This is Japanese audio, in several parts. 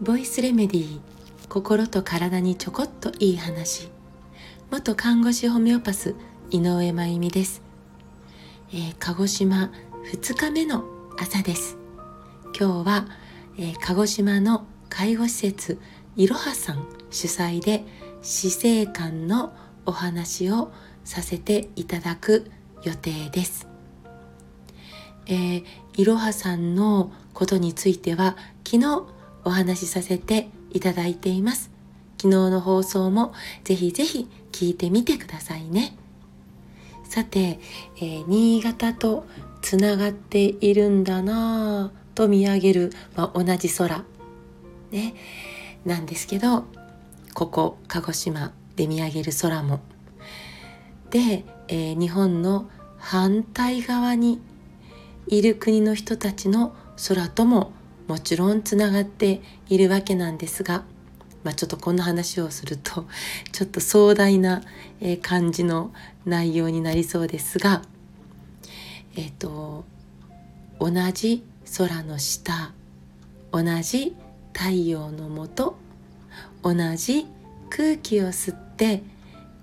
ボイスレメディー心と体にちょこっといい話。元看護師ホメオパス井上真由美です、えー、鹿児島2日目の朝です。今日は、えー、鹿児島の介護施設いろはさん主催で死生観のお話をさせていただく予定です。えー、いろはさんのことについては昨日お話しさせていただいています。昨日の放送もぜひぜひ聞いてみてくださいね。さて、えー、新潟とつながっているんだなぁと見上げる、まあ、同じ空、ね、なんですけどここ鹿児島で見上げる空もで、えー、日本の反対側にいる国の人たちの空とももちろんつながっているわけなんですが、まあ、ちょっとこんな話をすると ちょっと壮大な、感じの内容になりそうですがえっ、と同じ空の下同じ太陽のもと同じ空気を吸って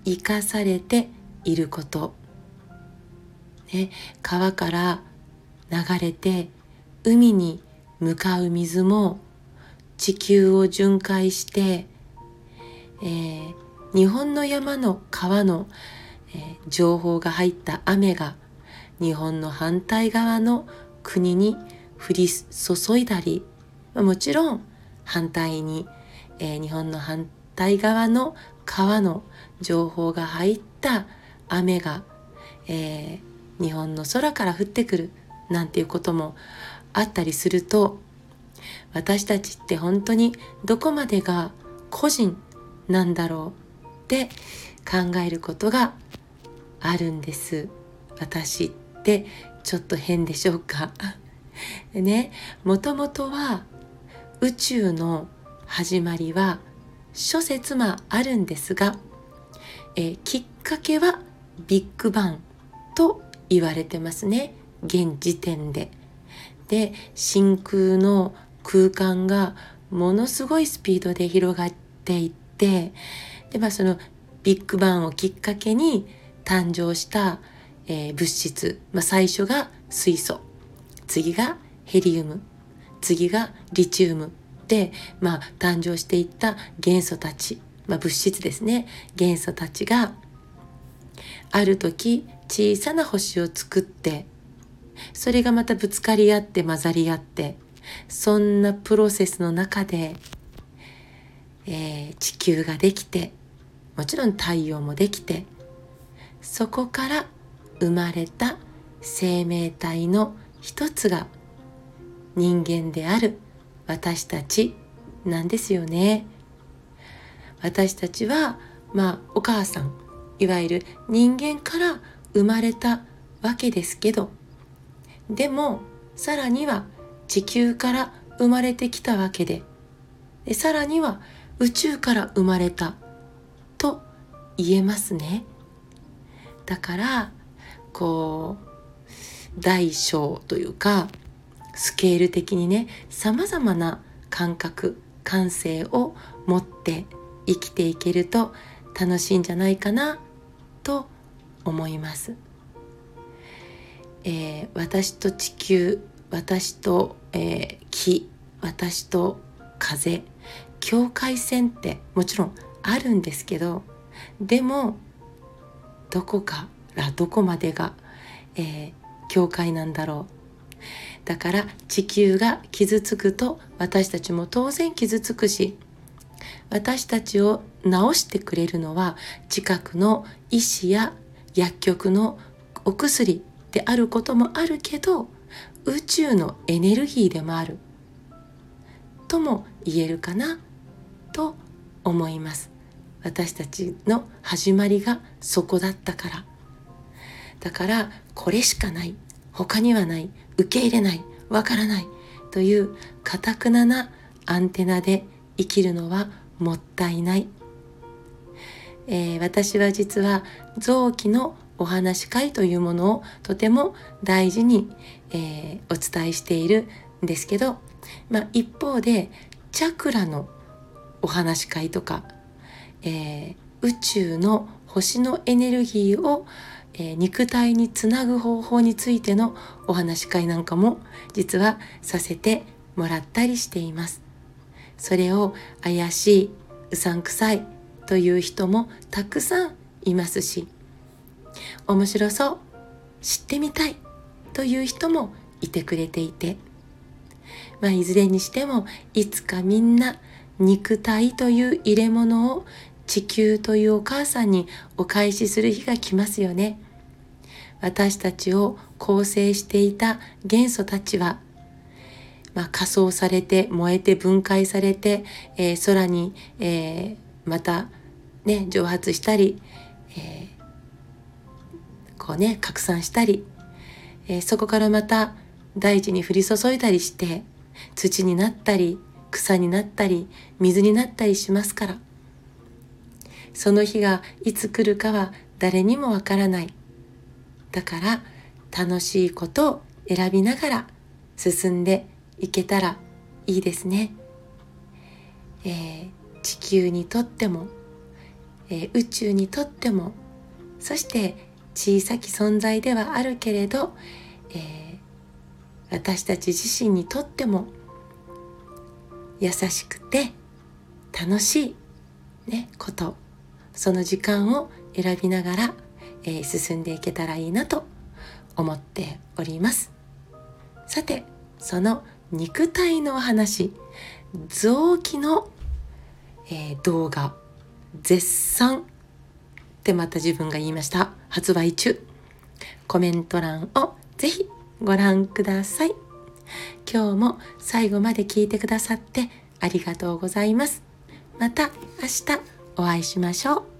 生かされていること、ね、川から流れて海に向かう水も地球を巡回して、えー、日本の山の川の、えー、情報が入った雨が日本の反対側の国に降り注いだりもちろん反対に、えー、日本の反対側の川の情報が入った雨が、えー、日本の空から降ってくる。なんていうこともあったりすると私たちって本当にどこまでが個人なんだろうって考えることがあるんです。私ってちょっと変でしょうか。ね。もともとは宇宙の始まりは諸説もあるんですが、えー、きっかけはビッグバンと言われてますね。現時点で。で真空の空間がものすごいスピードで広がっていってで、まあ、そのビッグバンをきっかけに誕生した、えー、物質、まあ、最初が水素。次がヘリウム。次がリチウム。で、まあ、誕生していった元素たち、まあ、物質ですね。元素たちがある時小さな星を作ってそれがまたぶつかり合って混ざり合ってそんなプロセスの中で、えー、地球ができてもちろん太陽もできてそこから生まれた生命体の一つが人間である私たちなんですよね。私たちはまあお母さんいわゆる人間から生まれたわけですけどでもさらには地球から生まれてきたわけででさらには宇宙から生まれたと言えますね。だからこう大小というかスケール的にねさまざまな感覚感性を持って生きていけると楽しいんじゃないかなと思います。えー、私と地球私と、えー、木私と風境界線ってもちろんあるんですけどでもどこからどこまでが、えー、境界なんだろう。だから地球が傷つくと私たちも当然傷つくし私たちを治してくれるのは近くの医師や薬局のお薬であることもあるけど宇宙のエネルギーでもある。とも言えるかなと思います。私たちの始まりがそこだったから。だからこれしかない。他にはない。受け入れない。わからない。というかたくななアンテナで生きるのはもったいない、えー、私は実は臓器のお話会というものをとても大事に、えー、お伝えしているんですけど、まあ、一方でチャクラのお話し会とか、えー、宇宙の星のエネルギーを、えー、肉体につなぐ方法についてのお話し会なんかも実はさせてもらったりしています。それを怪しい、うさんくさいという人もたくさんいますし、面白そう、知ってみたい。という人もいてくれていて、まあ、いずれにしてもいつかみんな肉体という入れ物を地球というお母さんにお返しする日が来ますよね。私たちを構成していた元素たちは、まあ、仮想されて燃えて分解されて、えー、空に、えー、また、ね、蒸発したり、こうね拡散したり、えそこからまた大地に降り注いだりして土になったり草になったり水になったりしますから。その日がいつ来るかは誰にもわからない。だから楽しいことを選びながら進んでいけたらいいですね、えー、地球にとっても、えー、宇宙にとってもそして小さき存在ではあるけれど、えー、私たち自身にとっても優しくて楽しい、ね、こと。その時間を選びながら、えー、進んでいけたらいいなと思っております。さてその肉体のお話。臓器の、えー、動画。絶賛ってまた自分が言いました。発売中。コメント欄をぜひご覧ください。今日も最後まで聞いてくださってありがとうございます。また明日お会いしましょう。